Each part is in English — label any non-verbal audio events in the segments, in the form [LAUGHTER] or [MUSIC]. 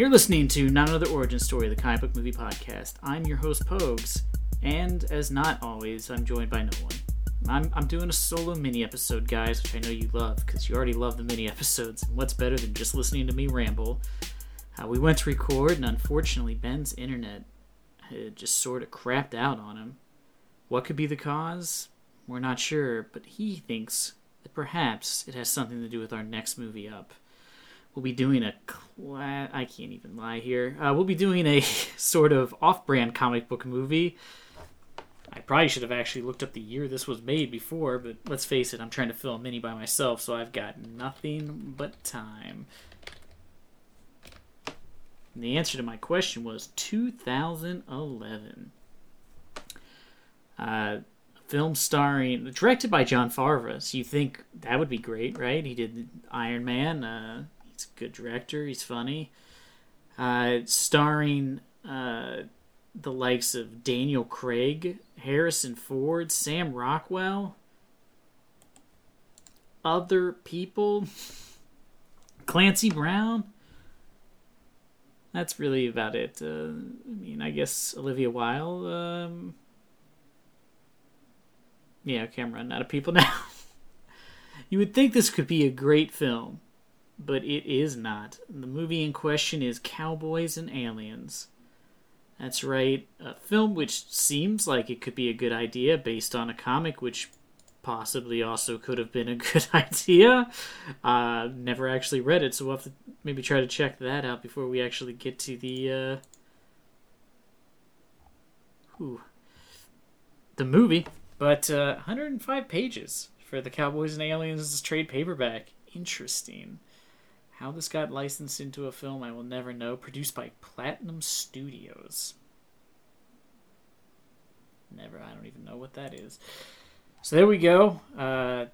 You're listening to Not Another Origin Story, the comic book movie podcast. I'm your host, Pogues, and as not always, I'm joined by no one. I'm, I'm doing a solo mini episode, guys, which I know you love because you already love the mini episodes. And what's better than just listening to me ramble? How we went to record, and unfortunately, Ben's internet had just sort of crapped out on him. What could be the cause? We're not sure, but he thinks that perhaps it has something to do with our next movie up. We'll be doing a cla- I can't even lie here. Uh, we'll be doing a [LAUGHS] sort of off-brand comic book movie. I probably should have actually looked up the year this was made before, but let's face it, I'm trying to fill a mini by myself, so I've got nothing but time. And the answer to my question was 2011. Uh, film starring, directed by Jon Favreau. So you think that would be great, right? He did Iron Man. Uh, good director. He's funny. Uh, starring uh, the likes of Daniel Craig, Harrison Ford, Sam Rockwell, other people, [LAUGHS] Clancy Brown. That's really about it. Uh, I mean, I guess Olivia Wilde. Um, yeah, okay, I'm running out of people [LAUGHS] now. you would think this could be a great film, but it is not. The movie in question is Cowboys and Aliens. That's right, a film which seems like it could be a good idea based on a comic which possibly also could have been a [LAUGHS] good idea. Uh, never actually read it, so we'll have to maybe try to check that out before we actually get to the uh, the movie. But uh, 105 pages for the Cowboys and Aliens trade paperback. Interesting. How this got licensed into a film, I will never know. Produced by Platinum Studios. Never, I don't even know what that is. So there we go. Uh,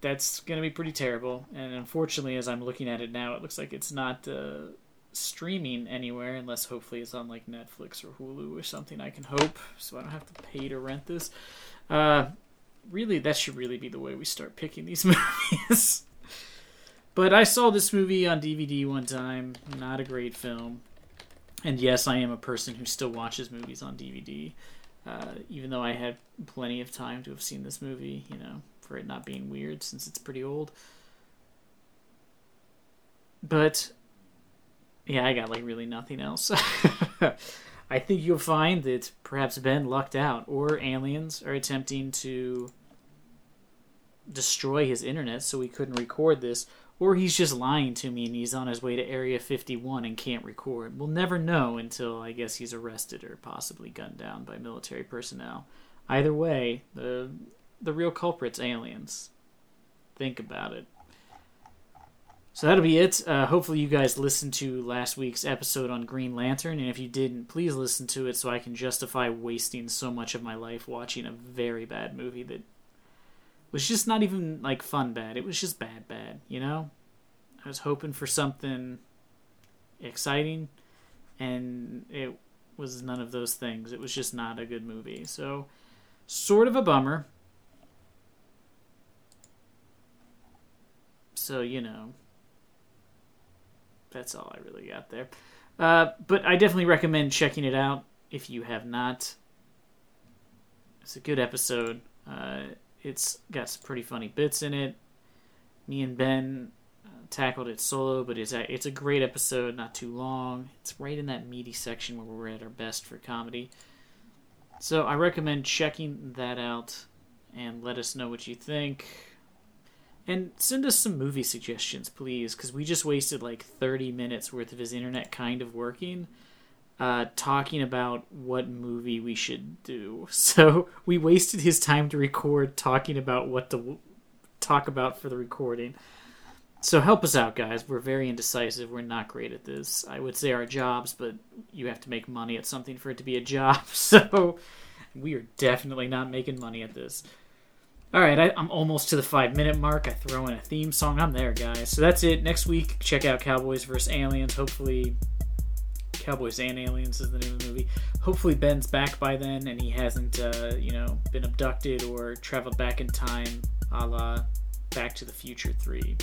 that's going to be pretty terrible. And unfortunately, as I'm looking at it now, it looks like it's not uh, streaming anywhere, unless hopefully it's on like Netflix or Hulu or something. I can hope, so I don't have to pay to rent this. Uh, really, that should really be the way we start picking these [LAUGHS] movies. But I saw this movie on DVD one time. Not a great film. And yes, I am a person who still watches movies on DVD. Uh, even though I had plenty of time to have seen this movie, you know, for it not being weird since it's pretty old. But yeah, I got like really nothing else. [LAUGHS] I think you'll find that perhaps Ben lucked out, or aliens are attempting to destroy his internet so he couldn't record this, or he's just lying to me and he's on his way to Area 51 and can't record. We'll never know until I guess he's arrested or possibly gunned down by military personnel. Either way, the the real culprit's aliens. Think about it. So that'll be it. Uh, hopefully, you guys listened to last week's episode on Green Lantern, and if you didn't, please listen to it so I can justify wasting so much of my life watching a very bad movie that was just not even like fun bad. It was just bad bad, you know? I was hoping for something exciting and it was none of those things. It was just not a good movie. So sort of a bummer. So, you know, that's all I really got there. Uh, but I definitely recommend checking it out if you have not. It's a good episode. Uh, it's got some pretty funny bits in it. Me and Ben uh, tackled it solo, but it's a, it's a great episode, not too long. It's right in that meaty section where we're at our best for comedy. So I recommend checking that out and let us know what you think. And send us some movie suggestions, please, because we just wasted like 30 minutes worth of his internet kind of working uh, talking about what movie we should do. [LAUGHS] So we wasted his time to record talking about what to talk about for the recording. So help us out, guys. We're very indecisive. We're not great at this. I would say our jobs, but you have to make money at something for it to be a job. [LAUGHS] So we are definitely not making money at this. All right, I, am almost to the five minute mark. I throw in a theme song. I'm there, guys. So that's it. Next week, check out Cowboys vs. Aliens. Hopefully, Cowboys and Aliens is the name of the movie. Hopefully, Ben's back by then and he hasn't, uh, you know, been abducted or traveled back in time a la Back to the Future 3.